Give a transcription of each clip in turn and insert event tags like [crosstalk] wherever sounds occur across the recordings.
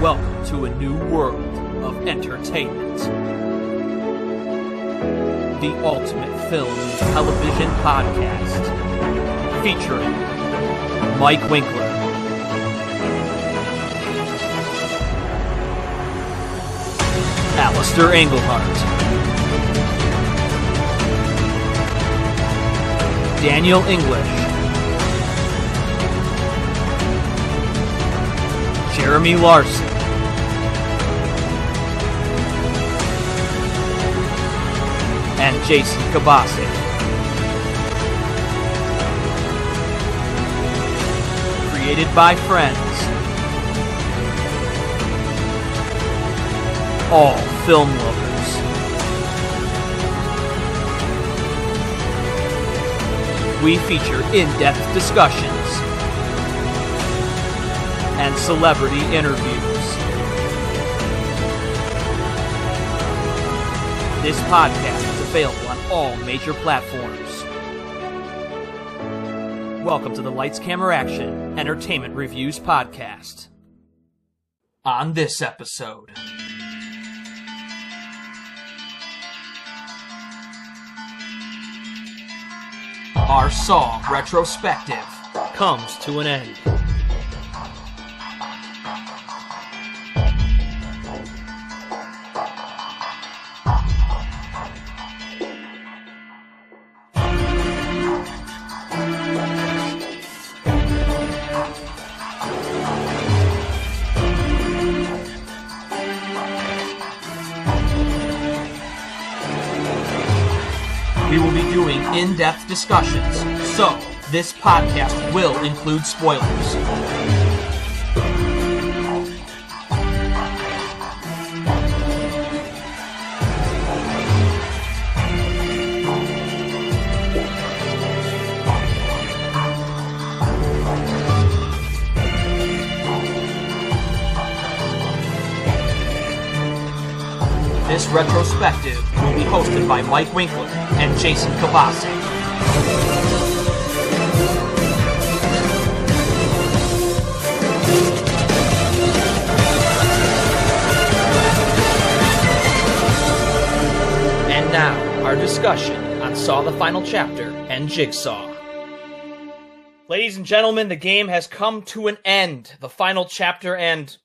Welcome to a new world of entertainment. The Ultimate Film and Television Podcast. Featuring Mike Winkler. Alistair Englehart. Daniel English. Jeremy Larson. And Jason Kabasi. Created by friends. All film lovers. We feature in-depth discussions and celebrity interviews. This podcast is available on all major platforms. Welcome to the Lights Camera Action Entertainment Reviews Podcast. On this episode, our Saw retrospective comes to an end. In-depth discussions, so this podcast will include spoilers. This retrospective by Mike Winkler and Jason Kabasi. And now, our discussion on Saw the Final Chapter and Jigsaw. Ladies and gentlemen, the game has come to an end. The final chapter and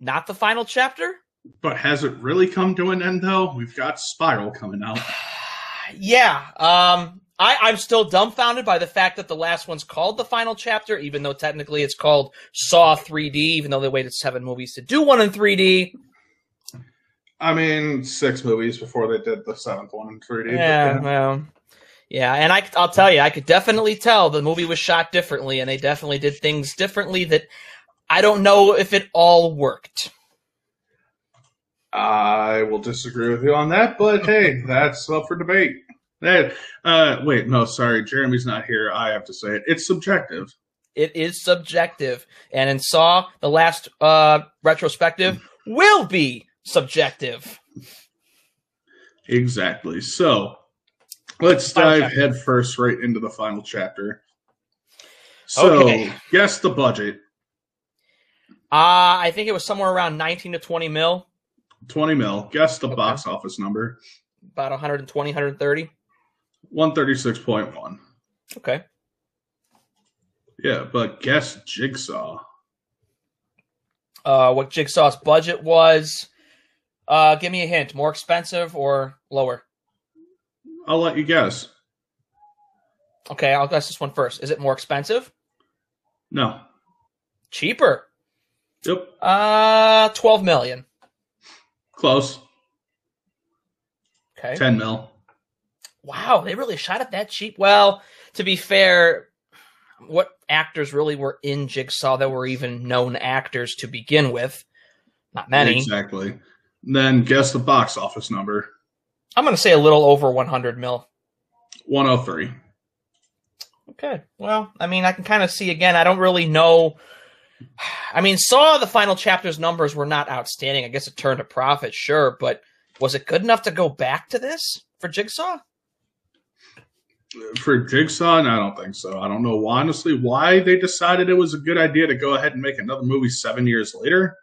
not the final chapter? But has it really come to an end though? We've got Spiral coming out. [sighs] Yeah, um, I, I'm still dumbfounded by the fact that the last one's called the final chapter, even though technically it's called Saw 3D, even though they waited seven movies to do one in 3D. I mean, six movies before they did the seventh one in 3D. but Yeah, well, yeah, and I, I'll tell you, I could definitely tell the movie was shot differently, and they definitely did things differently that I don't know if it all worked. I will disagree with you on that, but hey, that's up for debate. Uh, wait, no, sorry, Jeremy's not here. I have to say it. It's subjective. It is subjective, and in Saw, the last uh, retrospective will be subjective. Exactly. So let's Final dive chapter. head first right into the final chapter. So, Okay. guess the budget Uh, I think it was somewhere around 19 to 20 mil, 20 mil. Guess the Okay. box office number about 120, 130. 136.1. Okay. Yeah, but guess Jigsaw. Uh, what Jigsaw's budget was? Uh, give me a hint. More expensive or lower? I'll let you guess. Okay, I'll guess this one first. Is it more expensive? No. Cheaper? Yep. Uh, 12 million. Close. Okay. 10 mil. Wow, they really shot it that cheap. Well, to be fair, what actors really were in Jigsaw that were even known actors to begin with? Not many. Exactly. Then guess the box office number. I'm going to say a little over 100 mil. 103. Okay. Well, I mean, I can kind of see again. I don't really know. I mean, Saw the final chapter's numbers were not outstanding. I guess it turned a profit, sure, but was it good enough to go back to this for Jigsaw? For Jigsaw, no, I don't think so. I don't know why, honestly why they decided it was a good idea to go ahead and make another movie seven years later.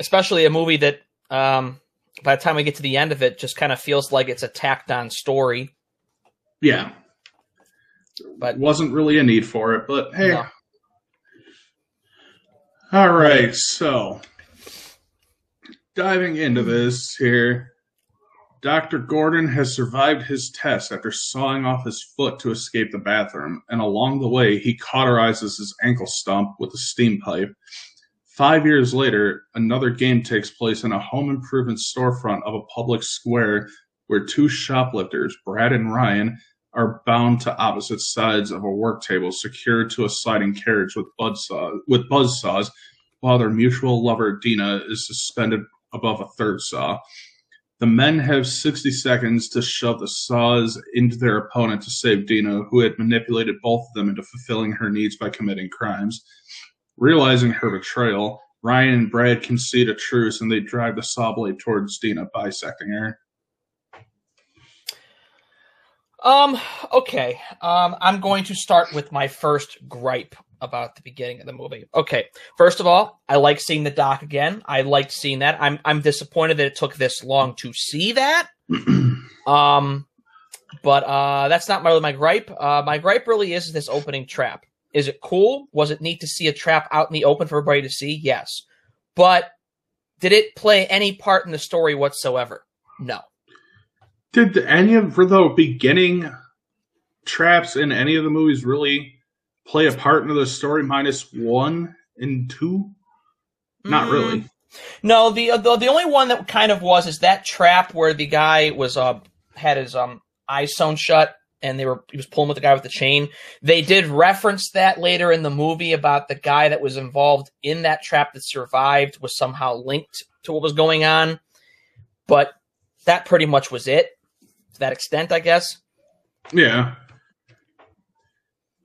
especially a movie that um, by the time we get to the end of it, just kind of feels like it's a tacked on story. Yeah, But wasn't really a need for it, but hey. No. All right, so diving into this here, Dr. Gordon has survived his test after sawing off his foot to escape the bathroom, and along the way, he cauterizes his ankle stump with a steam pipe. Five years later, another game takes place in a home improvement storefront of a public square where two shoplifters, Brad and Ryan, are bound to opposite sides of a work table secured to a sliding carriage with buzzsaw with buzzsaws, while their mutual lover Dina is suspended above a third saw. The men have 60 seconds to shove the saws into their opponent to save Dina, who had manipulated both of them into fulfilling her needs by committing crimes. Realizing her betrayal, Ryan and Brad concede a truce and they drive the saw blade towards Dina, bisecting her. Um, okay. Um, I'm going to start with my first gripe about the beginning of the movie. Okay. First of all, I like seeing the doc again. I liked seeing that. I'm I'm disappointed that it took this long to see that. [clears throat] Um, but uh, that's not really my gripe. Uh, my gripe really is this opening trap. Is it cool? Was it neat to see a trap out in the open for everybody to see? Yes. But did it play any part in the story whatsoever? No. Did any of the beginning traps in any of the movies really play a part in the story minus one and two? Not Mm, really. No, the, the the only one that kind of was is that trap where the guy was uh had his um eyes sewn shut and they were he was pulling with the guy with the chain. They did reference that later in the movie about the guy that was involved in that trap that survived was somehow linked to what was going on, but that pretty much was it. To that extent, I guess. Yeah.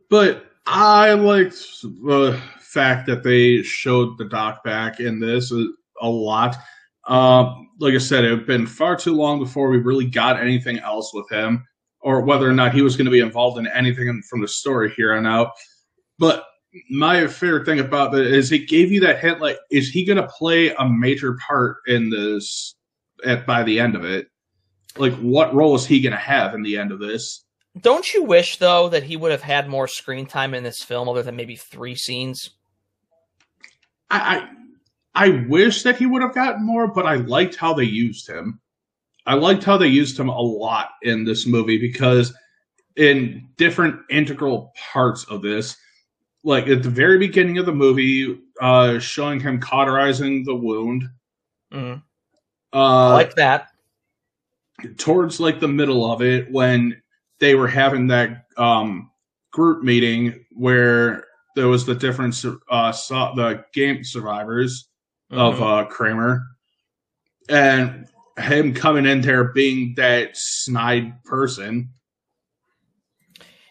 But I liked the fact that they showed the doc back in this a, lot. Um, like I said, it had been far too long before we really got anything else with him, or whether or not he was going to be involved in anything from the story here on out. But my favorite thing about that is it gave you that hint like, is he going to play a major part in this at by the end of it? Like, what role is he going to have in the end of this? Don't you wish though that he would have had more screen time in this film, other than maybe three scenes? I, I I wish that he would have gotten more, but I liked how they used him. I liked how they used him a lot in this movie because in different integral parts of this, like at the very beginning of the movie, uh, showing him cauterizing the wound, Mm, uh, I like that. Towards like the middle of it when they were having that um, group meeting where there was the difference uh, saw the game survivors of Mhm. uh, Kramer, and him coming in there being that snide person.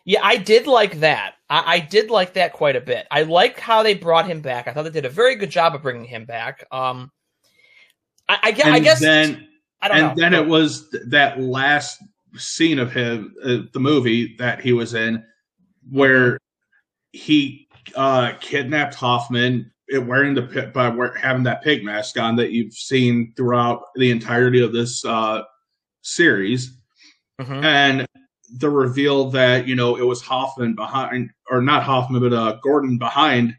Yeah, I did like that. I, I did like that quite a bit. I like how they brought him back. I thought they did a very good job of bringing him back. Um, I, I, I guess then, I don't and know. then it was th- that last scene of him, uh, the movie that he was in, where he uh, kidnapped Hoffman, wearing the by wear, having that pig mask on that you've seen throughout the entirety of this uh, series. Mhm. and the reveal that you know it was Hoffman behind, or not Hoffman, but uh, Gordon behind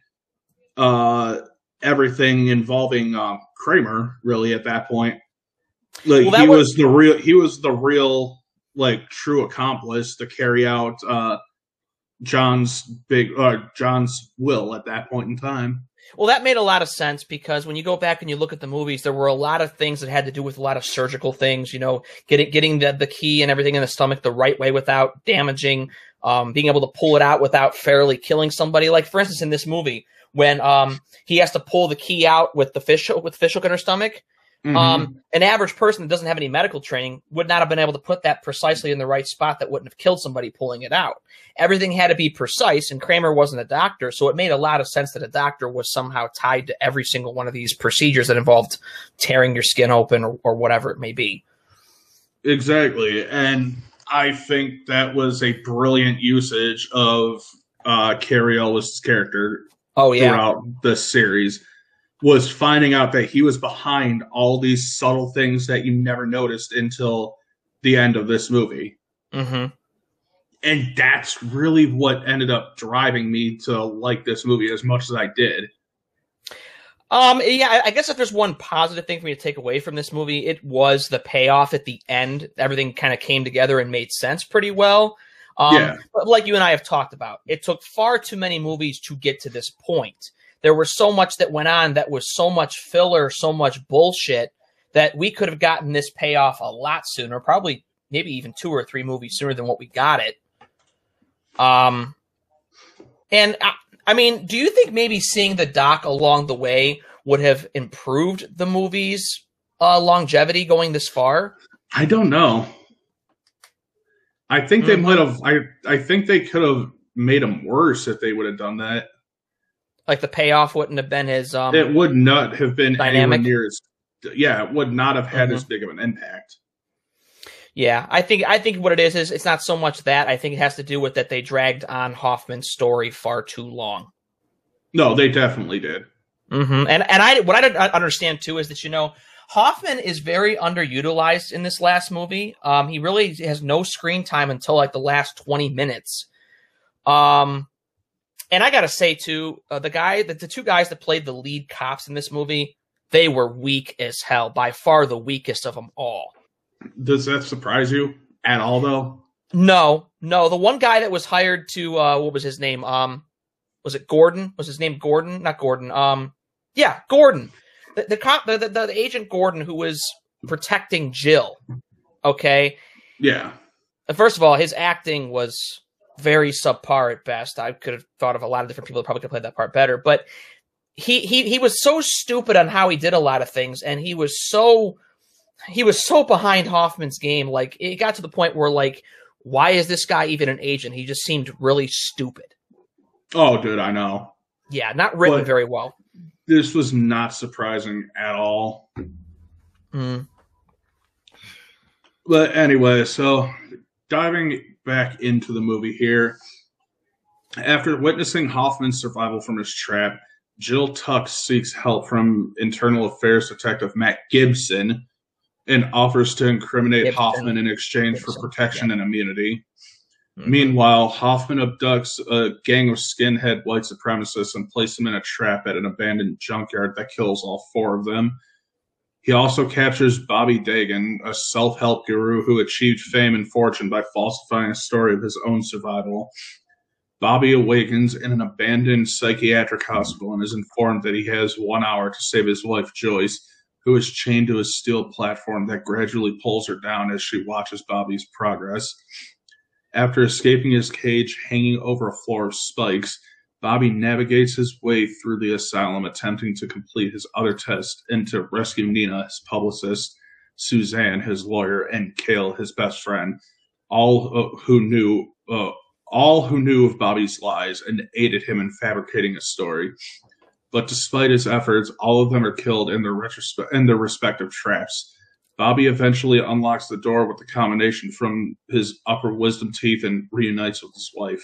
uh, everything involving um, Kramer. Really, at that point, like Well, he was- was the real, he was the real, like true accomplice to carry out uh, John's big, uh, John's will at that point in time. Well, that made a lot of sense because when you go back and you look at the movies, there were a lot of things that had to do with a lot of surgical things. You know, getting getting the, the key and everything in the stomach the right way without damaging, um, being able to pull it out without fairly killing somebody. Like for instance, in this movie, when um he has to pull the key out with the fish with fish hook in her stomach, Mhm. Um, an average person that doesn't have any medical training would not have been able to put that precisely in the right spot that wouldn't have killed somebody pulling it out. Everything had to be precise, and Kramer wasn't a doctor, so it made a lot of sense that a doctor was somehow tied to every single one of these procedures that involved tearing your skin open or, or whatever it may be. Exactly. And I think that was a brilliant usage of uh Cary Elwes' character Oh yeah, throughout the series. Was finding out that he was behind all these subtle things that you never noticed until the end of this movie. hmm And that's really what ended up driving me to like this movie as much as I did. Um, yeah, I- I guess if there's one positive thing for me to take away from this movie, it was the payoff at the end. Everything kind of came together and made sense pretty well. Um, Yeah. But like you and I have talked about, it took far too many movies to get to this point. There was so much that went on that was so much filler, so much bullshit that we could have gotten this payoff a lot sooner, probably maybe even two or three movies sooner than what we got it. Um, and I, I mean, do you think maybe seeing the doc along the way would have improved the movie's uh, longevity going this far? I don't know. I think they Mhm. might have. I I think they could have made him worse if they would have done that. Like the payoff wouldn't have been as um, it would not have been Dynamic? anywhere near as. Yeah, it would not have had Mhm. as big of an impact. Yeah, I think I think what it is is it's not so much that I think it has to do with that they dragged on Hoffman's story far too long. No, they definitely did. hmm And and I what I don't understand too is that you know Hoffman is very underutilized in this last movie. Um, he really has no screen time until like the last twenty minutes. Um, and I gotta say too, uh, the guy, the, the two guys that played the lead cops in this movie, they were weak as hell, by far the weakest of them all. Does that surprise you at all, though? No, no. The one guy that was hired to uh what was his name? Um was it Gordon? Was his name Gordon? Not Gordon. Um yeah, Gordon. The the cop the, the, the agent Gordon who was protecting Jill. Okay. Yeah, First of all, his acting was very subpar at best. I could have thought of a lot of different people that probably could have played that part better, but he he he was so stupid on how he did a lot of things, and he was so he was so behind Hoffman's game. Like it got to the point where like, why is this guy even an agent? He just seemed really stupid. Oh, dude, I know. Yeah, not written But- very well. This was not surprising at all. Mm. But anyway, so diving back into the movie here, after witnessing Hoffman's survival from his trap, Jill Tuck seeks help from Internal Affairs Detective Matt Gibson and offers to incriminate Gibson. Hoffman in exchange for Gibson, protection and immunity. Mhm. Meanwhile, Hoffman abducts a gang of skinhead white supremacists and places them in a trap at an abandoned junkyard that kills all four of them. He also captures Bobby Dagen, a self help guru who achieved fame and fortune by falsifying a story of his own survival. Bobby awakens in an abandoned psychiatric hospital and is informed that he has one hour to save his wife, Joyce, who is chained to a steel platform that gradually pulls her down as she watches Bobby's progress. After escaping his cage hanging over a floor of spikes, Bobby navigates his way through the asylum, attempting to complete his other test and to rescue Nina, his publicist, Suzanne, his lawyer, and Cale, his best friend, all uh, who knew uh, all who knew of Bobby's lies and aided him in fabricating a story. But despite his efforts, all of them are killed in their retrospe- in their respective traps. Bobby eventually unlocks the door with the combination from his upper wisdom teeth and reunites with his wife.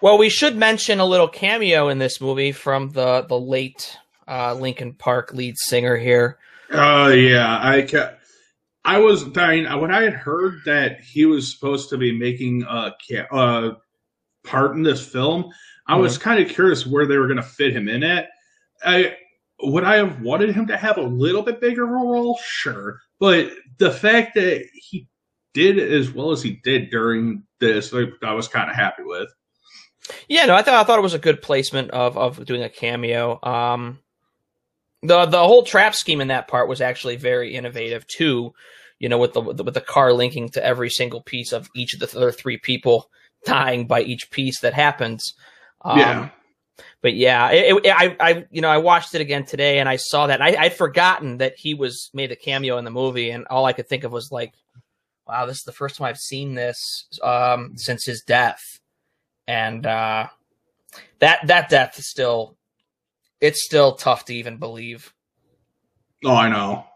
Well, we should mention a little cameo in this movie from the the late uh, Linkin Park lead singer here. Oh yeah, I I was dying when I had heard that he was supposed to be making a uh, part in this film. I was kind of curious where they were going to fit him in at. I would I have wanted him to have a little bit bigger role, sure, but the fact that he did as well as he did during this, I was kind of happy with. Yeah, no, I thought I thought it was a good placement of of doing a cameo. Um, the the whole trap scheme in that part was actually very innovative too. You know, with the with the, car linking to every single piece of each of the other three people dying by each piece that happens. Um, yeah, but yeah, it, it, I, I, you know, I watched it again today, and I saw that I, I'd forgotten that he was made a cameo in the movie, and all I could think of was like, wow, this is the first time I've seen this um, since his death, and uh, that that death is still, it's still tough to even believe. oh, I know.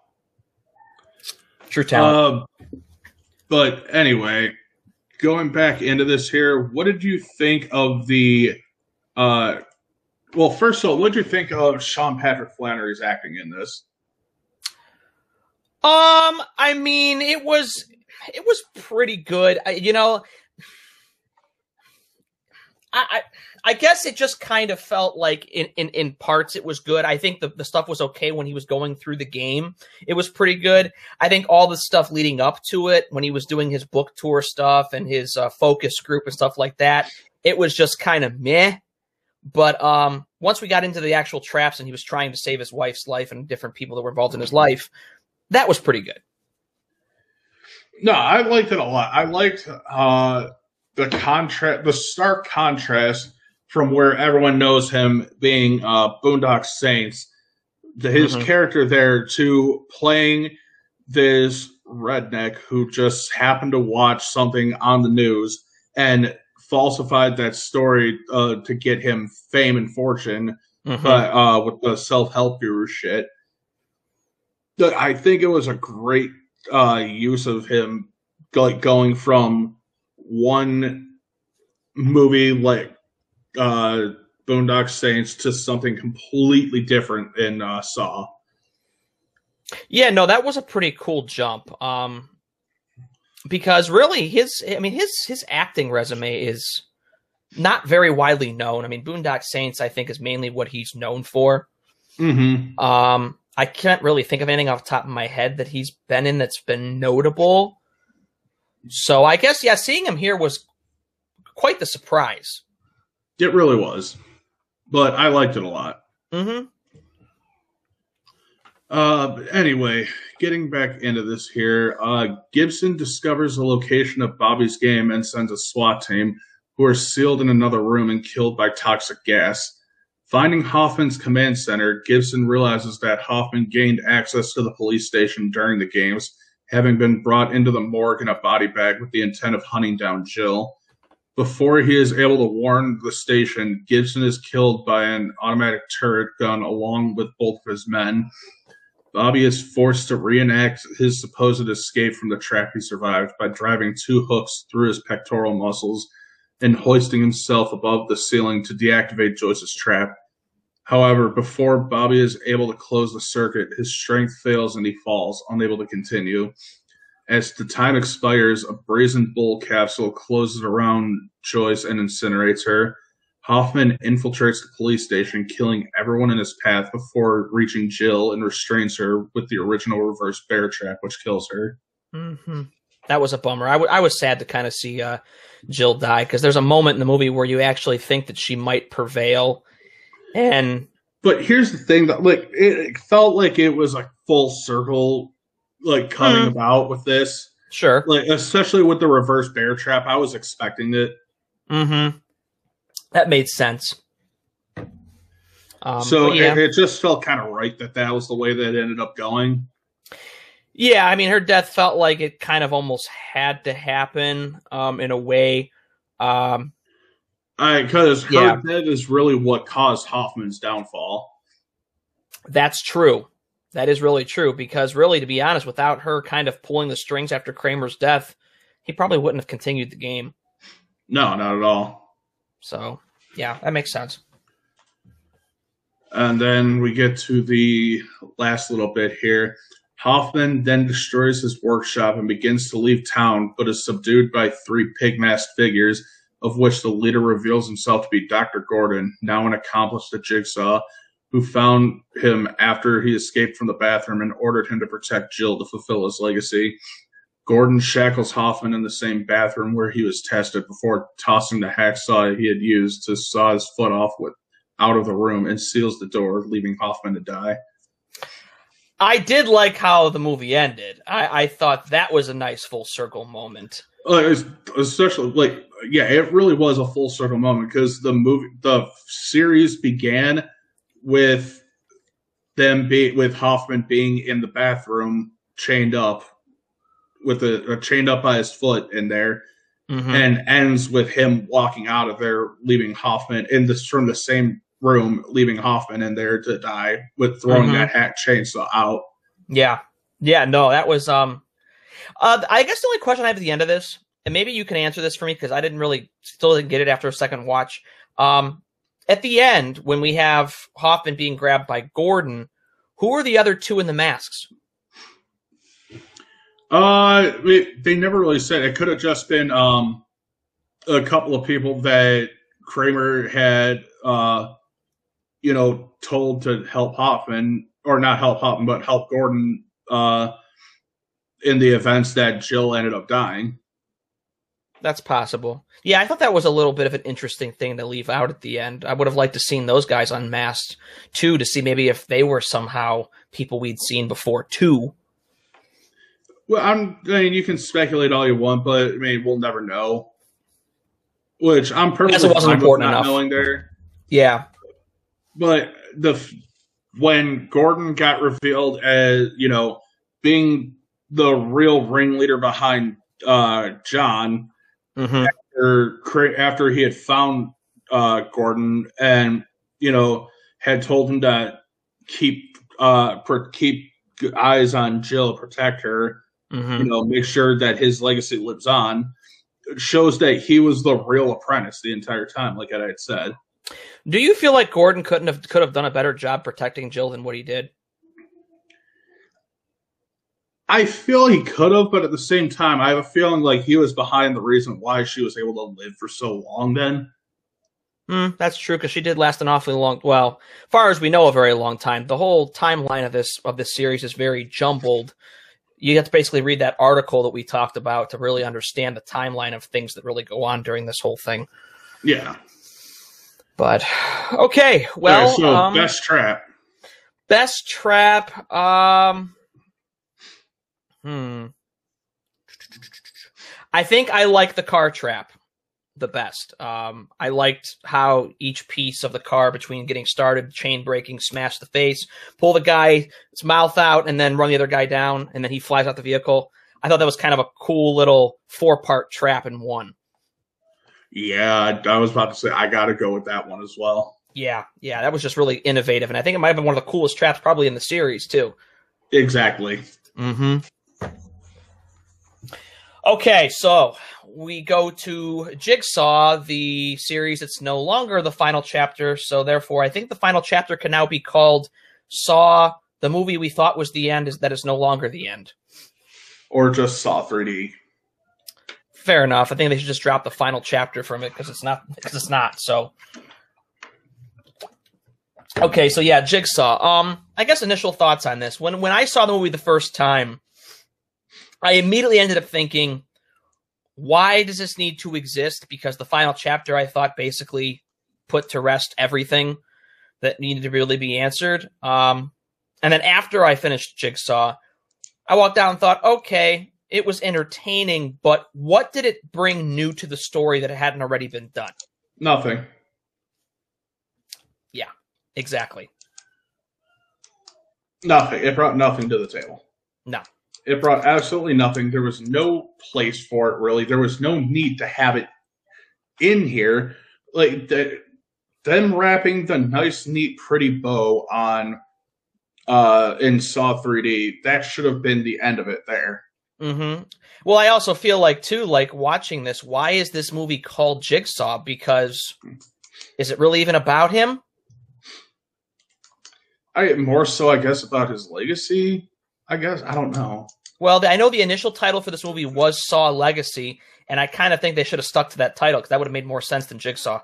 True talent. Um, but anyway, going back into this here, what did you think of the uh Well, first of all, what did you think of Sean Patrick Flanery's acting in this? Um, I mean, it was it was pretty good. I, you know, I, I guess it just kind of felt like in, in, in parts it was good. I think the, the stuff was okay when he was going through the game. It was pretty good. I think all the stuff leading up to it, when he was doing his book tour stuff and his uh, focus group and stuff like that, it was just kind of meh. But um, once we got into the actual traps and he was trying to save his wife's life and different people that were involved in his life, that was pretty good. No, I liked it a lot. I liked uh, the contrast, the stark contrast from where everyone knows him being uh, Boondock Saints, the, his mm-hmm. character there to playing this redneck who just happened to watch something on the news and falsified that story uh, to get him fame and fortune, mm-hmm. but uh, with the self help guru shit. I think it was a great uh, use of him, like going from one movie like uh, Boondock Saints to something completely different in uh, Saw. Yeah, no, that was a pretty cool jump. Um, because really, his I mean his his acting resume is not very widely known. I mean, Boondock Saints, I think, is mainly what he's known for. Mm-hmm. Um, I can't really think of anything off the top of my head that he's been in that's been notable. So I guess yeah, seeing him here was quite the surprise. It really was, but I liked it a lot. Mm-hmm. Uh, anyway, getting back into this here, uh, Gibson discovers the location of Bobby's game and sends a SWAT team, who are sealed in another room and killed by toxic gas. Finding Hoffman's command center, Gibson realizes that Hoffman gained access to the police station during the games, having been brought into the morgue in a body bag with the intent of hunting down Jill. Before he is able to warn the station, Gibson is killed by an automatic turret gun along with both of his men. Bobby is forced to reenact his supposed escape from the trap he survived by driving two hooks through his pectoral muscles and hoisting himself above the ceiling to deactivate Joyce's trap. However, before Bobby is able to close the circuit, his strength fails and he falls, unable to continue. As the time expires, a brazen bull capsule closes around Joyce and incinerates her. Hoffman infiltrates the police station, killing everyone in his path before reaching Jill and restrains her with the original reverse bear trap, which kills her. Mm-hmm. That was a bummer. I, w- I was sad to kind of see uh, Jill die because there's a moment in the movie where you actually think that she might prevail, and but here's the thing that like it, it felt like it was a full circle like coming mm. about with this. Sure. Like especially with the reverse bear trap, I was expecting it. Mm-hmm. That made sense. Um, so yeah. it, it, just felt kind of right that that was the way that it ended up going. Yeah, I mean, her death felt like it kind of almost had to happen um, in a way. Um, because her yeah. death is really what caused Hoffman's downfall. That's true. That is really true because, really, to be honest, without her kind of pulling the strings after Kramer's death, he probably wouldn't have continued the game. No, not at all. So, yeah, that makes sense. And then we get to the last little bit here. Hoffman then destroys his workshop and begins to leave town, but is subdued by three pig masked figures, of which the leader reveals himself to be Dr. Gordon, now an accomplice to Jigsaw, who found him after he escaped from the bathroom and ordered him to protect Jill to fulfill his legacy. Gordon shackles Hoffman in the same bathroom where he was tested before tossing the hacksaw he had used to saw his foot off with out of the room and seals the door, leaving Hoffman to die. I did like how the movie ended. I, I thought that was a nice full circle moment. Uh, especially like yeah, it really was a full circle moment because the movie, the series began with them be with Hoffman being in the bathroom chained up with a, a chained up by his foot in there mm-hmm. and ends with him walking out of there leaving Hoffman in this from the same room leaving Hoffman in there to die with throwing mm-hmm. that hack chainsaw out. Yeah. Yeah, no, that was um uh I guess the only question I have at the end of this and maybe you can answer this for me because I didn't really still didn't get it after a second watch. Um at the end when we have Hoffman being grabbed by Gordon, who are the other two in the masks? Uh, it, they never really said. It could have just been um a couple of people that Kramer had uh you know told to help Hoffman or not help Hoffman but help Gordon uh in the events that Jill ended up dying. That's possible. Yeah, I thought that was a little bit of an interesting thing to leave out at the end. I would have liked to seen those guys unmasked too to see maybe if they were somehow people we'd seen before too. Well, I'm. I mean, you can speculate all you want, but I mean, we'll never know. Which I'm perfectly it wasn't important not enough. knowing there. Yeah. But the when Gordon got revealed as you know being the real ringleader behind uh, John, hmm after after he had found uh, Gordon and you know had told him to keep uh per- keep eyes on Jill, protect her, hmm you know, make sure that his legacy lives on. It shows that he was the real apprentice the entire time, like I had said. Do you feel like Gordon couldn't have could have done a better job protecting Jill than what he did? I feel he could have, but at the same time, I have a feeling like he was behind the reason why she was able to live for so long. Then, Hmm, that's true because she did last an awfully long. Well, far as we know, a very long time. The whole timeline of this of this series is very jumbled. You have to basically read that article that we talked about to really understand the timeline of things that really go on during this whole thing. yeah. But okay, well, so um, best trap. best trap. Um, hmm. I think I like the car trap the best. Um, I liked how each piece of the car, between getting started, chain breaking, smash the face, pull the guy's mouth out, and then run the other guy down, and then he flies out the vehicle. I thought that was kind of a cool little four part trap in one. Yeah, I was about to say I got to go with that one as well. Yeah, yeah, that was just really innovative, and I think it might have been one of the coolest traps probably in the series too. Exactly. Mm-hmm. Okay, so we go to Jigsaw, the series. It's no longer the final chapter, so therefore, I think the final chapter can now be called Saw. The movie we thought was the end is that is no longer the end. Or just Saw 3D. Fair enough. I think they should just drop the final chapter from it because it's not. Because it's not. So. Okay, so yeah, Jigsaw. Um, I guess initial thoughts on this. When when I saw the movie the first time, I immediately ended up thinking, why does this need to exist? Because the final chapter I thought basically put to rest everything that needed to really be answered. Um, and then after I finished Jigsaw, I walked out and thought, okay, it was entertaining, but what did it bring new to the story that it hadn't already been done? Nothing. Yeah, exactly. Nothing. It brought nothing to the table. No. It brought absolutely nothing. There was no place for it, really. There was no need to have it in here. Like, the, them wrapping the nice, neat, pretty bow on uh in Saw 3D, that should have been the end of it there. hmm Well, I also feel like too, like watching this. Why is this movie called Jigsaw? Because is it really even about him? I more so, I guess, about his legacy. I guess I don't know. Well, I know the initial title for this movie was Saw Legacy, and I kind of think they should have stuck to that title because that would have made more sense than Jigsaw.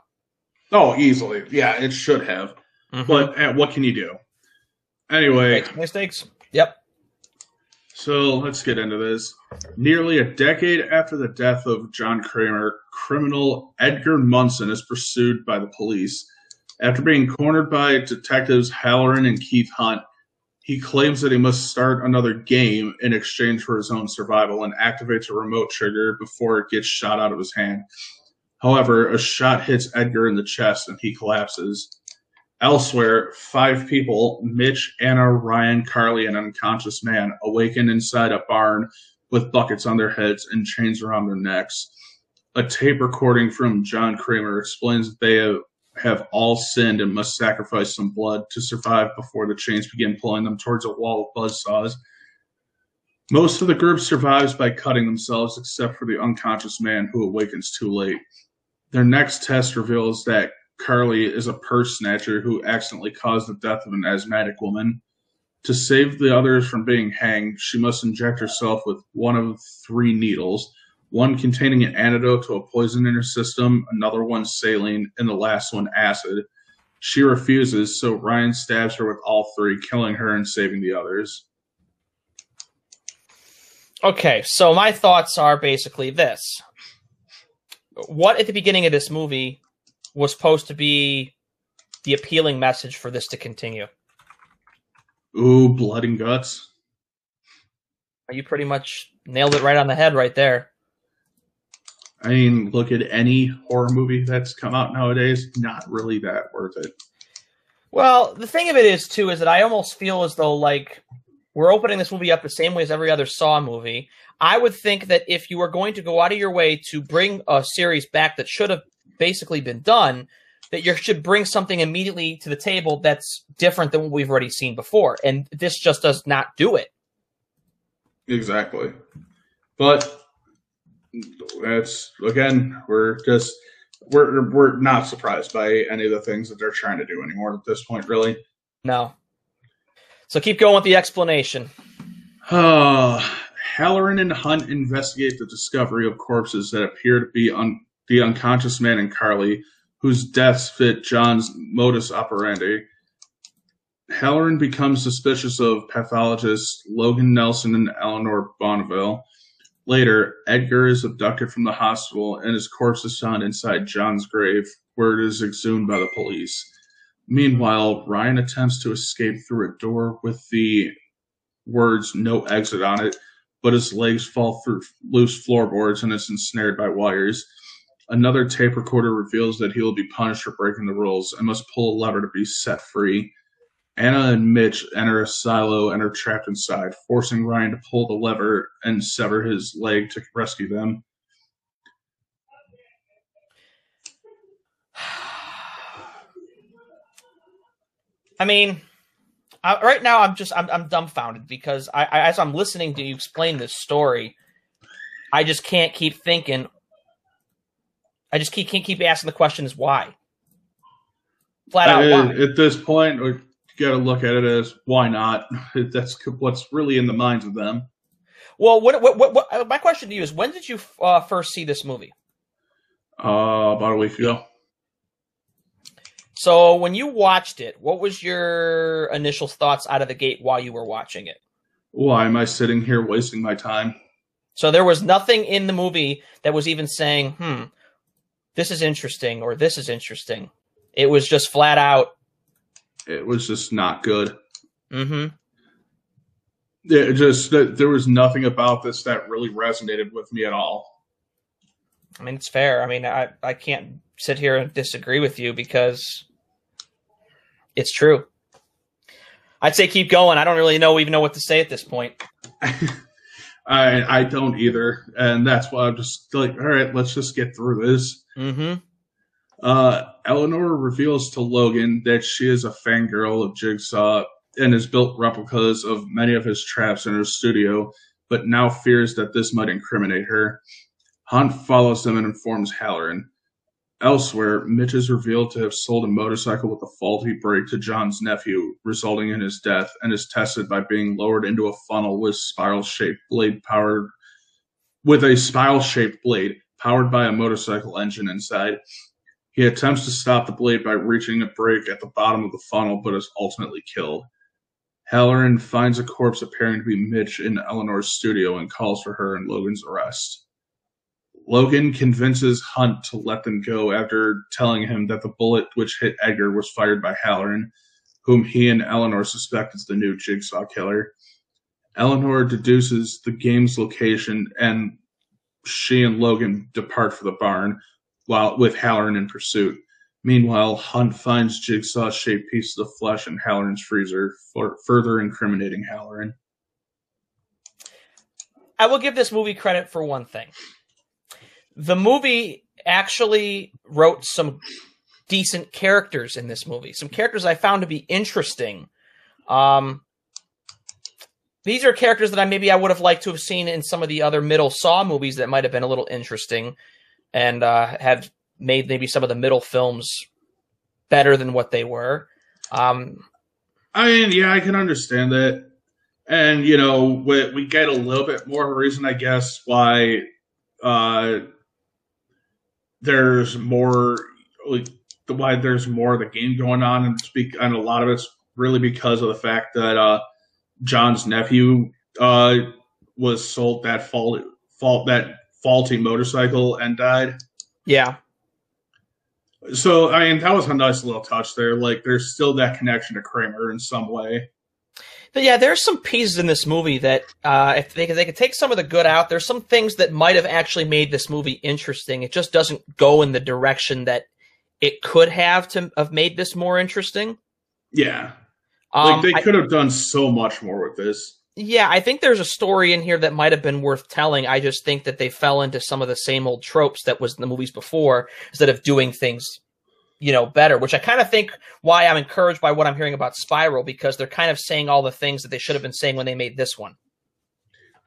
Oh, easily, yeah, it should have. Mhm. But uh, what can you do? Anyway, Makes mistakes. Yep. So let's get into this. Nearly a decade after the death of John Kramer, criminal Edgar Munsen is pursued by the police. After being cornered by detectives Halloran and Keith Hunt, he claims that he must start another game in exchange for his own survival and activates a remote trigger before it gets shot out of his hand. However, a shot hits Edgar in the chest and he collapses. Elsewhere, five people, Mitch, Anna, Ryan, Carly, and an unconscious man, awaken inside a barn with buckets on their heads and chains around their necks. A tape recording from John Kramer explains that they have, have all sinned and must sacrifice some blood to survive before the chains begin pulling them towards a wall of buzzsaws. Most of the group survives by cutting themselves, except for the unconscious man who awakens too late. Their next test reveals that Carly is a purse snatcher who accidentally caused the death of an asthmatic woman. To save the others from being hanged, she must inject herself with one of three needles one containing an antidote to a poison in her system, another one saline, and the last one acid. She refuses, so Ryan stabs her with all three, killing her and saving the others. Okay, so my thoughts are basically this. What at the beginning of this movie was supposed to be the appealing message for this to continue? Ooh, blood and guts. You pretty much nailed it right on the head right there. I mean, look at any horror movie that's come out nowadays, not really that worth it. Well, the thing of it is, too, is that I almost feel as though, like, we're opening this movie up the same way as every other Saw movie. I would think that if you were going to go out of your way to bring a series back that should have basically been done, that you should bring something immediately to the table that's different than what we've already seen before. And this just does not do it. Exactly. But that's again, we're just we're we're not surprised by any of the things that they're trying to do anymore at this point, really. No. So keep going with the explanation. Uh, Halloran and Hunt investigate the discovery of corpses that appear to be on the unconscious man and Carly, whose deaths fit John's modus operandi. Halloran becomes suspicious of pathologists Logan Nelson and Eleanor Bonneville, Later, Edgar is abducted from the hospital and his corpse is found inside John's grave, where it is exhumed by the police. Meanwhile, Ryan attempts to escape through a door with the words no exit on it, but his legs fall through loose floorboards and is ensnared by wires. Another tape recorder reveals that he will be punished for breaking the rules and must pull a lever to be set free. Anna and Mitch enter a silo and are trapped inside, forcing Ryan to pull the lever and sever his leg to rescue them. [sighs] I mean, I, right now I'm just I'm, I'm dumbfounded because I, I, as I'm listening to you explain this story, I just can't keep thinking. I just keep, can't keep asking the questions why. Flat out, why? At this point, got to look at it as why not? [laughs] That's what's really in the minds of them. Well, what, what, what, what uh, my question to you is, when did you uh, first see this movie? Uh, about a week ago. So, when you watched it, what was your initial thoughts out of the gate while you were watching it? Why am I sitting here wasting my time? So there was nothing in the movie that was even saying, "Hmm, this is interesting" or "This is interesting." It was just flat out it was just not good. Mm-hmm. It just there was nothing about this that really resonated with me at all. I mean, it's fair. I mean, I I can't sit here and disagree with you because it's true. I'd say keep going. I don't really know even know what to say at this point. [laughs] I I don't either, and that's why I'm just like, all right, let's just get through this. Mm-hmm. Uh, Eleanor reveals to Logan that she is a fangirl of Jigsaw and has built replicas of many of his traps in her studio, but now fears that this might incriminate her. Hunt follows them and informs Halloran. Elsewhere, Mitch is revealed to have sold a motorcycle with a faulty brake to John's nephew, resulting in his death, and is tested by being lowered into a funnel with spiral-shaped blade powered with a spiral-shaped blade powered by a motorcycle engine inside. He attempts to stop the blade by reaching a break at the bottom of the funnel, but is ultimately killed. Halloran finds a corpse appearing to be Mitch in Eleanor's studio and calls for her and Logan's arrest. Logan convinces Hunt to let them go after telling him that the bullet which hit Edgar was fired by Halloran, whom he and Eleanor suspect is the new Jigsaw killer. Eleanor deduces the game's location and she and Logan depart for the barn, while with Halloran in pursuit. Meanwhile, Hunt finds jigsaw-shaped pieces of flesh in Halloran's freezer, for further incriminating Halloran. I will give this movie credit for one thing. The movie actually wrote some decent characters in this movie. Some characters I found to be interesting. Um, these are characters that I maybe I would have liked to have seen in some of the other middle Saw movies that might have been a little interesting and uh, had made maybe some of the middle films better than what they were. Um, I mean, yeah, I can understand that. And, you know, we, we get a little bit more of a reason, I guess, why uh, there's more, like, why there's more of the game going on. And, speak, and a lot of it's really because of the fact that uh, John's nephew uh, was sold that fault, fault, that faulty motorcycle and died. yeah, So, I mean, that was a nice little touch there. Like, there's still that connection to Kramer in some way. But yeah, there's some pieces in this movie that uh, if they they could take some of the good out, there's some things that might have actually made this movie interesting. It just doesn't go in the direction that it could have to have made this more interesting. Yeah. Um, Like, they I- could have done so much more with this. Yeah, I think there's a story in here that might have been worth telling. I just think that they fell into some of the same old tropes that was in the movies before instead of doing things, you know, better. Which I kind of think why I'm encouraged by what I'm hearing about Spiral because they're kind of saying all the things that they should have been saying when they made this one.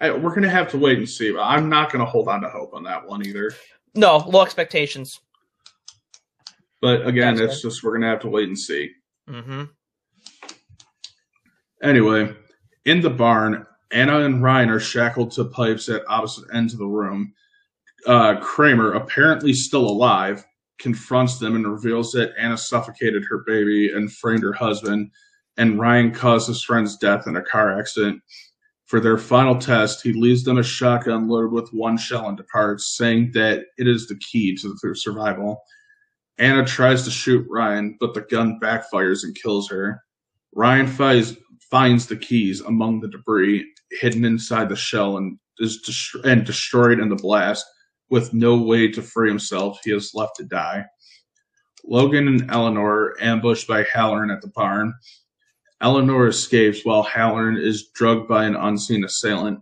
I, we're going to have to wait and see. But I'm not going to hold on to hope on that one either. No, low expectations. But again, That's it's just we're going to have to wait and see. hmm Anyway, in the barn, Anna and Ryan are shackled to pipes at opposite ends of the room. Uh, Kramer, apparently still alive, confronts them and reveals that Anna suffocated her baby and framed her husband, and Ryan caused his friend's death in a car accident. For their final test, he leaves them a shotgun loaded with one shell and departs, saying that it is the key to their survival. Anna tries to shoot Ryan, but the gun backfires and kills her. Ryan finds, finds the keys among the debris hidden inside the shell and is dest- and destroyed in the blast. With no way to free himself, he is left to die. Logan and Eleanor are ambushed by Halloran at the barn. Eleanor escapes while Halloran is drugged by an unseen assailant.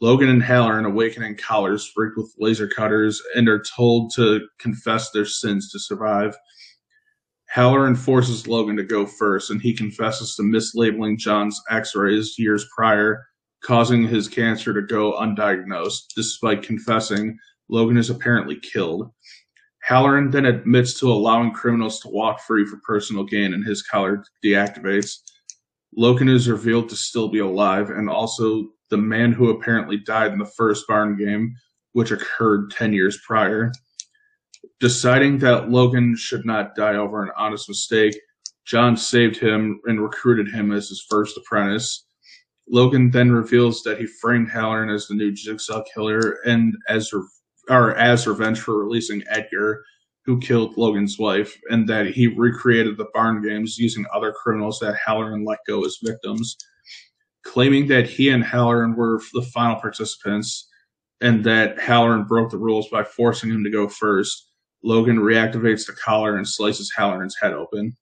Logan and Halloran awaken in collars rigged with laser cutters and are told to confess their sins to survive. Halloran forces Logan to go first, and he confesses to mislabeling John's x rays years prior, causing his cancer to go undiagnosed. Despite confessing, Logan is apparently killed. Halloran then admits to allowing criminals to walk free for personal gain, and his collar deactivates. Logan is revealed to still be alive, and also the man who apparently died in the first barn game, which occurred 10 years prior. Deciding that Logan should not die over an honest mistake, John saved him and recruited him as his first apprentice. Logan then reveals that he framed Halloran as the new Jigsaw killer and as re- or as revenge for releasing Edgar, who killed Logan's wife, and that he recreated the barn games using other criminals that Halloran let go as victims. Claiming that he and Halloran were the final participants and that Halloran broke the rules by forcing him to go first, Logan reactivates the collar and slices Halloran's head open.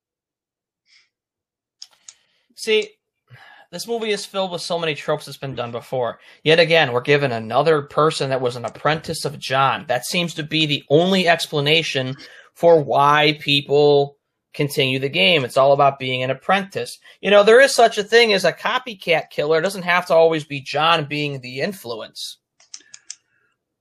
See, this movie is filled with so many tropes that's been done before. Yet again, we're given another person that was an apprentice of John. That seems to be the only explanation for why people continue the game. It's all about being an apprentice. You know, there is such a thing as a copycat killer. It doesn't have to always be John being the influence.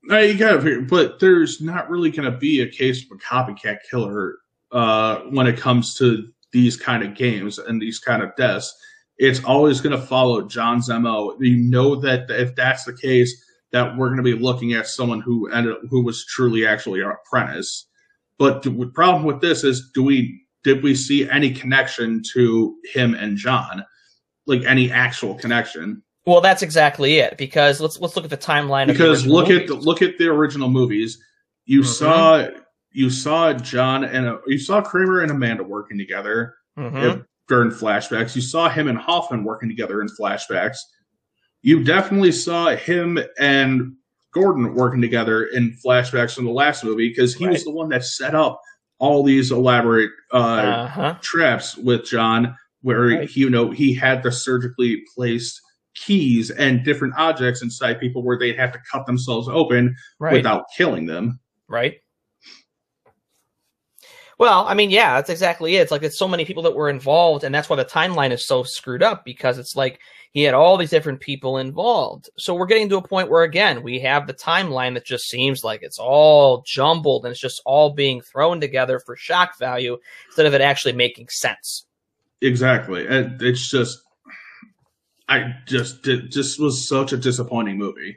Now you got to, but there's not really to be a case of a copycat killer uh, when it comes to these kind of games and these kind of deaths. It's always to follow John's mo. You know that if that's the case, that we're to be looking at someone who ended who was truly actually an apprentice. But the problem with this is, do we did we see any connection to him and John, like any actual connection? Well, that's exactly it. Because let's let's look at the timeline. because of the look original at the, look at the original movies. You Mhm. saw you saw John and uh you saw Kramer and Amanda working together Mhm. uh, during flashbacks. You saw him and Hoffman working together in flashbacks. You definitely saw him and Gordon working together in flashbacks from the last movie because he was the one that set up all these elaborate uh, Uh-huh. traps with John, where Right. he, you know he had the surgically placed keys and different objects inside people where they'd have to cut themselves open Right. without killing them. right? Well, I mean, yeah, that's exactly it. It's like it's so many people that were involved, and that's why the timeline is so screwed up because it's like he had all these different people involved. So we're getting to a point where again we have the timeline that just seems like it's all jumbled and it's just all being thrown together for shock value instead of it actually making sense. Exactly. It, it's just, I just it just was such a disappointing movie.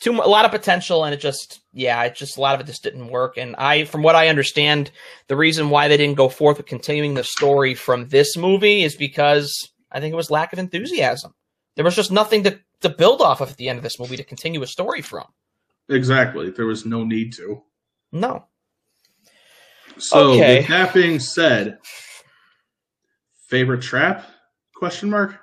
Too a lot of potential, and it just yeah, it just a lot of it just didn't work. And I, from what I understand, the reason why they didn't go forth with continuing the story from this movie is because I think it was lack of enthusiasm. There was just nothing to to build off of at the end of this movie to continue a story from. Exactly. There was no need to. No. So okay. with that being said, favorite trap? Question mark.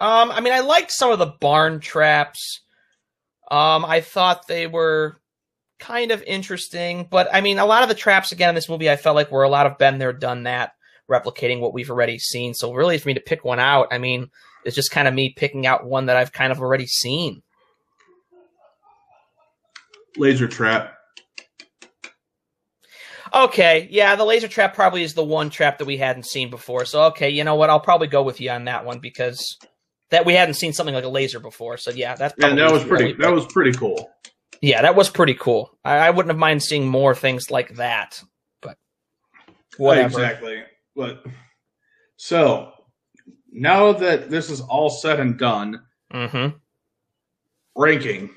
Um, I mean, I liked some of the barn traps. Um, I thought they were kind of interesting, but I mean, a lot of the traps again in this movie, I felt like were a lot of been there, done that, replicating what we've already seen. So really, for me to pick one out, I mean, it's just kind of me picking out one that I've kind of already seen. Laser trap. Okay, yeah, the laser trap probably is the one trap that we hadn't seen before. So okay, you know what? I'll probably go with you on that one because that we hadn't seen something like a laser before. So yeah, that's and that was pretty. That was pretty cool. Yeah, that was pretty cool. I, I, wouldn't have mind seeing more things like that, but whatever. Exactly. But so now that this is all said and done, mm-hmm. ranking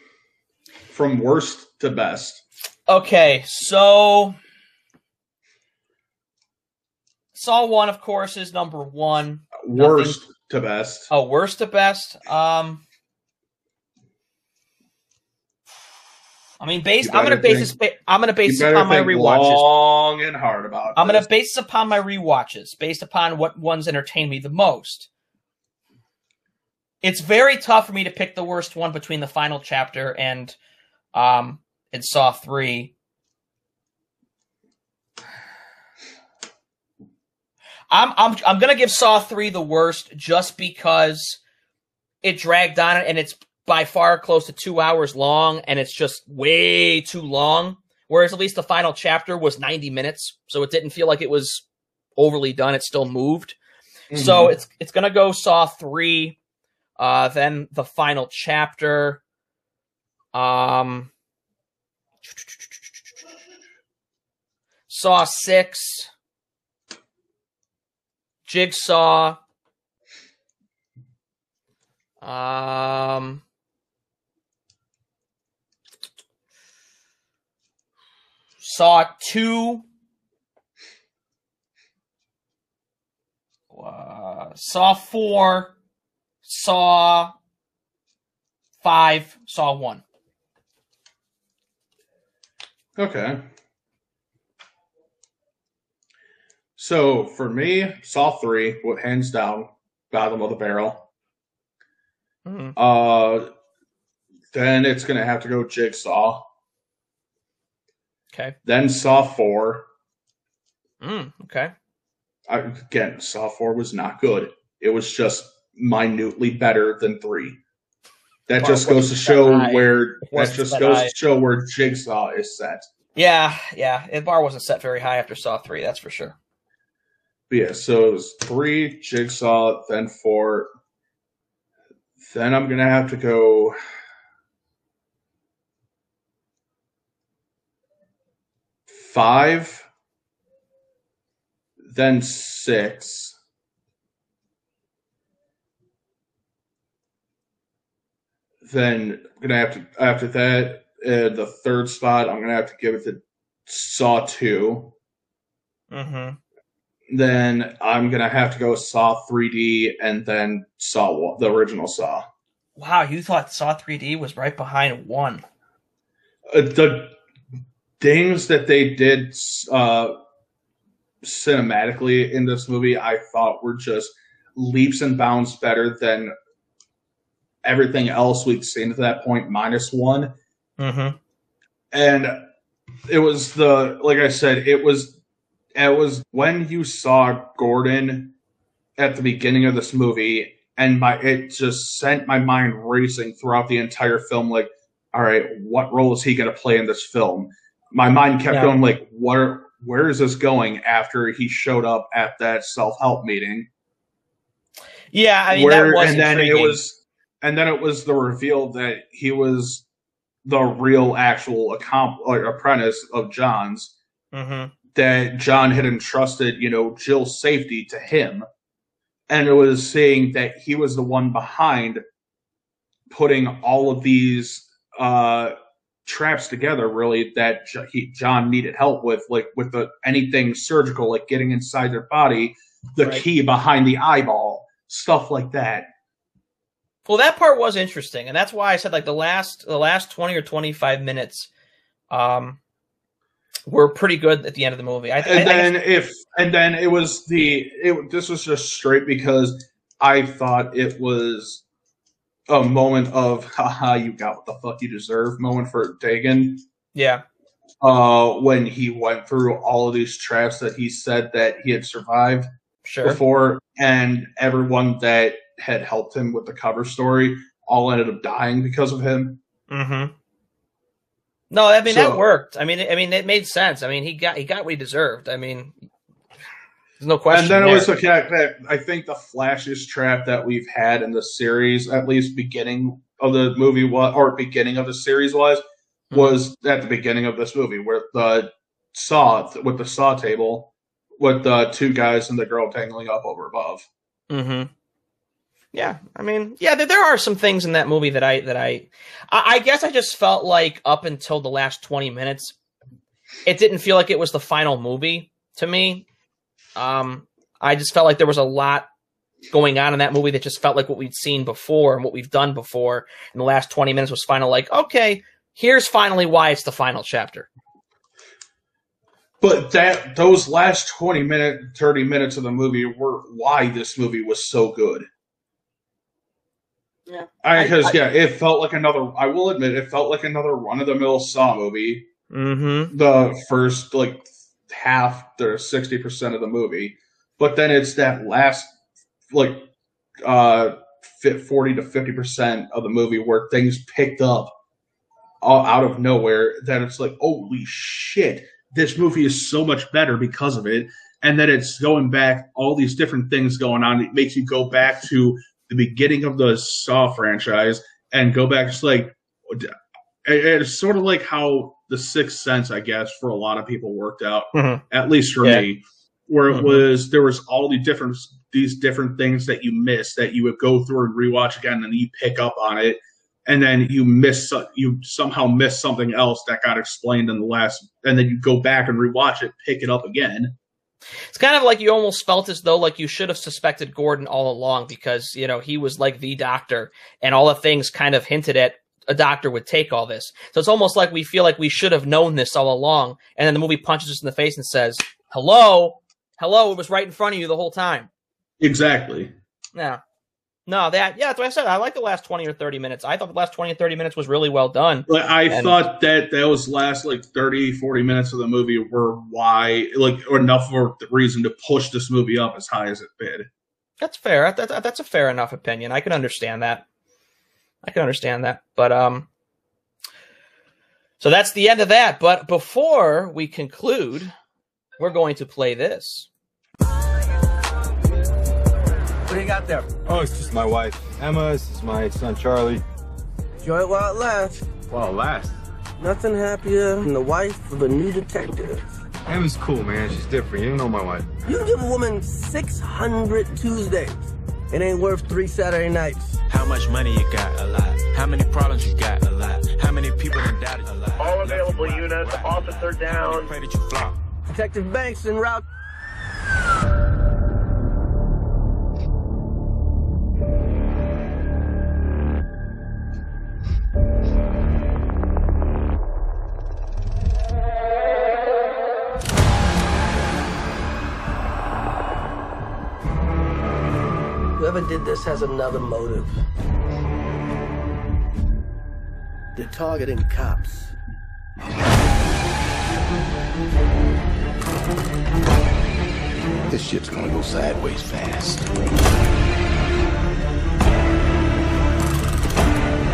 from worst to best. Okay, so Saw one, of course, is number one. Worst Nothing... to best. Oh, worst to best. Um, I mean, base. I'm gonna base think, this. I'm gonna base this upon my rewatches. Long and hard about. I'm this. gonna base this upon my rewatches, based upon what ones entertain me the most. It's very tough for me to pick the worst one between the final chapter and, um, and Saw three. I'm I'm I'm gonna give Saw three the worst just because it dragged on and it's by far close to two hours long and it's just way too long. Whereas at least the final chapter was 90 minutes, so it didn't feel like it was overly done. It still moved. Mm-hmm. So it's it's gonna go Saw three, uh, then the final chapter. Um, Saw six. Jigsaw. Um, Saw 2. Uh, saw 4. Saw 5. Saw 1. Okay. So for me, Saw three, what hands down, bottom of the barrel. Mm-hmm. Uh, then it's gonna have to go Jigsaw. Okay. Then Saw four. Mm, okay. I, again, Saw four was not good. It was just minutely better than three. That just goes to show where that just goes high. to show where Jigsaw is set. Yeah, yeah. The bar wasn't set very high after Saw three, that's for sure. Yeah, so it was three Jigsaw, then four. Then I'm gonna have to go. Five, then six, then I'm gonna have to after that uh, the third spot I'm gonna have to give it to Saw 2 Mm-hmm then I'm gonna have to go Saw 3D and then Saw the original Saw. Wow, you thought Saw 3D was right behind one. Uh, the things that they did uh, cinematically in this movie, I thought were just leaps and bounds better than everything else we'd seen to that point, minus one. Mm-hmm. And it was the like I said, it was it was when you saw Gordon at the beginning of this movie, and my it just sent my mind racing throughout the entire film. Like, all right, what role is he going to play in this film? My mind kept Yeah. going like, where where is this going? After he showed up at that self help meeting, Yeah, I mean where that was and then it was and then it was the reveal that he was the real actual accomp- apprentice of John's Mhm. That John had entrusted, you know, Jill's safety to him. And it was saying that he was the one behind putting all of these uh, traps together, really, that J- he, John needed help with, like with the anything surgical, like getting inside their body, the Right. key behind the eyeball, stuff like that. Well, that part was interesting, and that's why I said like the last the last twenty or twenty five minutes, um, were pretty good at the end of the movie. I, and I then if and then it was the it this was just straight because I thought it was a moment of haha you got what the fuck you deserve moment for Dagen yeah, uh when he went through all of these traps that he said that he had survived sure. before and everyone that had helped him with the cover story all ended up dying because of him Mm-hmm. No, I mean that worked. I mean, I mean it made sense. I mean he got he got what he deserved. I mean, there's no question. and then it was that I think the flashiest trap that we've had in the series, at least beginning of the movie was, or beginning of the series was, Mhm. was at the beginning of this movie where the saw with the saw table with the two guys and the girl tangling up over above. Mm-hmm. Yeah, I mean, yeah, there, there are some things in that movie that I that I, I, I guess I just felt like up until the last twenty minutes, it didn't feel like it was the final movie to me. Um, I just felt like there was a lot going on in that movie that just felt like what we'd seen before and what we've done before. And the last twenty minutes was final, like, okay, here's finally why it's the final chapter. But that those last twenty minute, thirty minutes of the movie were why this movie was so good. Yeah. because I- yeah, it felt like another. I will admit, it felt like another run of the mill Saw movie. Mm-hmm. the first like half or 60% of the movie but then it's that last like uh fit 40 to 50% of the movie where things picked up all out of nowhere that it's like holy shit this movie is so much better because of it and then it's going back all these different things going on it makes you go back to the beginning of the saw franchise and go back just like it's sort of like how the sixth sense i guess for a lot of people worked out Mhm. at least for Yeah. me where it Mhm. was there was all the different these different things that you missed that you would go through and rewatch again and you pick up on it and then you miss you somehow miss something else that got explained in the last and then you go back and rewatch it pick it up again It's kind of like you almost felt as though like you should have suspected Gordon all along because you know he was like the doctor, and all the things kind of hinted at a doctor would take all this. So it's almost like we feel like we should have known this all along, and then the movie punches us in the face and says, "Hello, hello, it was right in front of you the whole time." exactly. No, no, that yeah, that's what I said. I like the last twenty or thirty minutes. I thought the last twenty or thirty minutes was really well done. But I And- thought that those last like 30, 40 minutes of the movie were why, like, enough for the reason to push this movie up as high as it did. That's fair. That, that, that's a fair enough opinion. I can understand that. I can understand that. But um so that's the end of that. But before we conclude, we're going to play this. What do you got there? Oh, it's just my wife, Emma. This is my son, Charlie. Enjoy it while it lasts. Well, last. Nothing happier than the wife of a new detective. Emma's cool, man. She's different. You don't know my wife. You give a woman 600 Tuesdays. It ain't worth three Saturday nights. How much money you got? A lot. How many problems you got? A lot. How many people done doubted? A lot. All available units, officer down. Pray that you flop. Detective Banks en route. Whoever did this has another motive. They're targeting cops. This shit's gonna go sideways fast.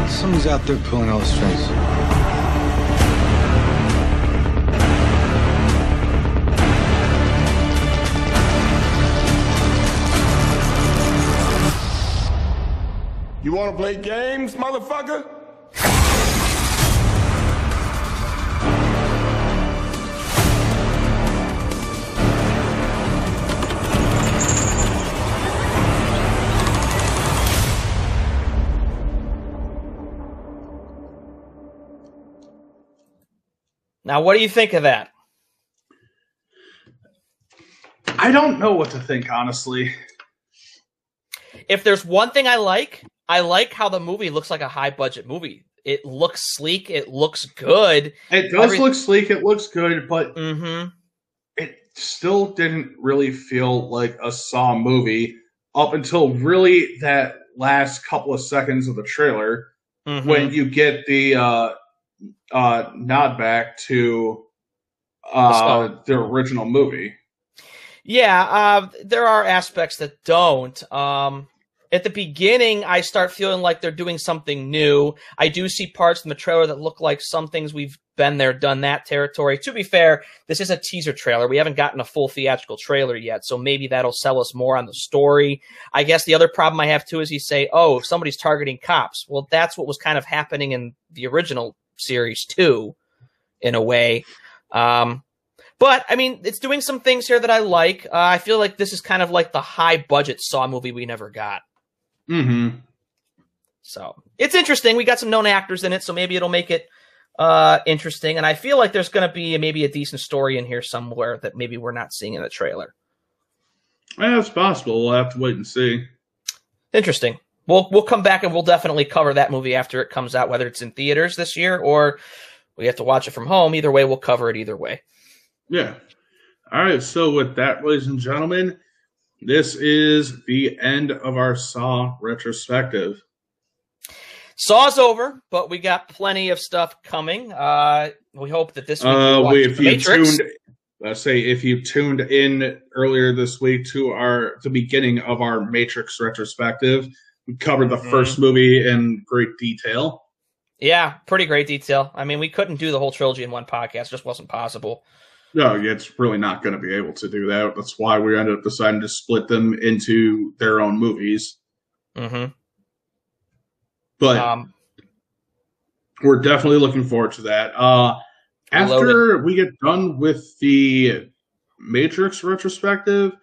Someone's out there pulling all the strings. You wanna play games, motherfucker? Now, what do you think of that? I don't know what to think, honestly. If there's one thing I like, I like how the movie looks like a high budget movie. It looks sleek. It looks good. It does Every- look sleek. It looks good, but Mm-hmm. it still didn't really feel like a Saw movie up until really that last couple of seconds of the trailer mm-hmm. when you get the uh, uh, nod back to uh, the original movie. Yeah, uh, there are aspects that don't. Um, at the beginning, I start feeling like they're doing something new. I do see parts in the trailer that look like some things we've been there, done that territory. To be fair, this is a teaser trailer. We haven't gotten a full theatrical trailer yet, so maybe that'll sell us more on the story. I guess the other problem I have too is you say, oh, if somebody's targeting cops. Well, that's what was kind of happening in the original series too, in a way. Um, but I mean, it's doing some things here that I like. Uh, I feel like this is kind of like the high budget Saw movie we never got. Mm-hmm. So it's interesting. We got some known actors in it, so maybe it'll make it uh, interesting. And I feel like there's going to be maybe a decent story in here somewhere that maybe we're not seeing in the trailer. Yeah, it's possible. We'll have to wait and see. Interesting. We'll we'll come back and we'll definitely cover that movie after it comes out, whether it's in theaters this year or we have to watch it from home. Either way, we'll cover it either way. Yeah. All right. So with that, ladies and gentlemen, this is the end of our Saw retrospective. Saw's over, but we got plenty of stuff coming. Uh, we hope that this week Uh, watch we, The if you Matrix. tuned, let's say if you tuned in earlier this week to our the beginning of our Matrix retrospective, we covered the Mhm. first movie in great detail. Yeah, pretty great detail. I mean, we couldn't do the whole trilogy in one podcast; just wasn't possible. No, it's really not going to be able to do that. That's why we ended up deciding to split them into their own movies. hmm But Um, we're definitely looking forward to that. Uh, after we get done with the Matrix retrospective,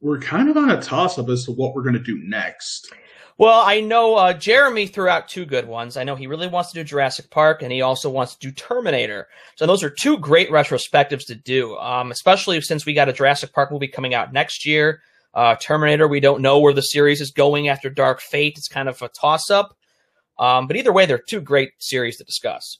we're kind of on a toss up as to what we're going to do next. Well, I know uh, Jeremy threw out two good ones. I know he really wants to do Jurassic Park, and he also wants to do Terminator. So those are two great retrospectives to do, um, especially since we got a Jurassic Park movie coming out next year. Uh, Terminator, we don't know where the series is going after Dark Fate. It's kind of a toss up. Um, but either way, they're two great series to discuss.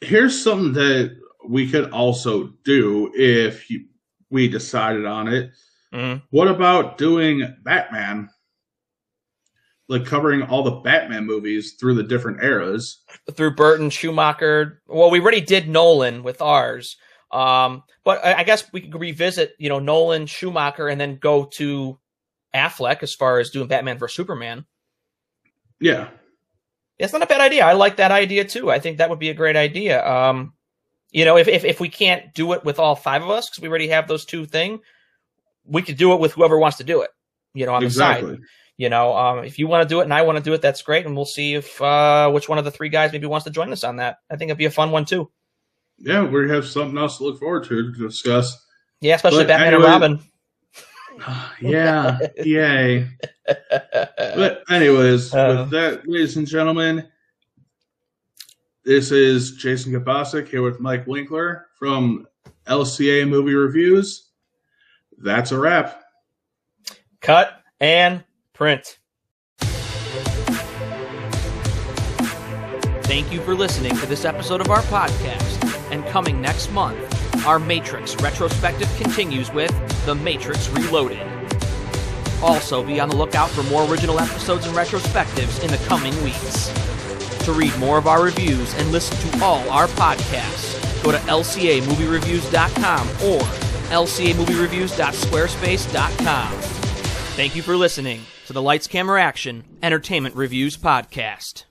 Here's something that we could also do if you, we decided on it. Mhm. What about doing Batman? Like covering all the Batman movies through the different eras. through Burton, Schumacher. Well, we already did Nolan with ours. Um, but I guess we could revisit, you know, Nolan, Schumacher, and then go to Affleck as far as doing Batman vs Superman. Yeah. It's not a bad idea. I like that idea too. I think that would be a great idea. Um, you know, if if, if we can't do it with all five of us because we already have those two thing, we could do it with whoever wants to do it. You know, on the side. exactly. You know, um, if you want to do it and I want to do it, that's great, and we'll see if uh, which one of the three guys maybe wants to join us on that. I think it'd be a fun one too. Yeah, we have something else to look forward to to discuss. Yeah, especially But Batman anyway- and Robin. [sighs] yeah, yay. [laughs] But anyways, Uh. with that, ladies and gentlemen, this is Jason Kabasic here with Mike Winkler from LCA Movie Reviews. That's a wrap. Cut and print. Thank you for listening to this episode of our podcast. And coming next month, our Matrix retrospective continues with The Matrix Reloaded. Also, be on the lookout for more original episodes and retrospectives in the coming weeks. To read more of our reviews and listen to all our podcasts, go to lcamoviereviews.com or lcamoviereviews.squarespace.com. Thank you for listening. to the Lights Camera Action Entertainment Reviews podcast.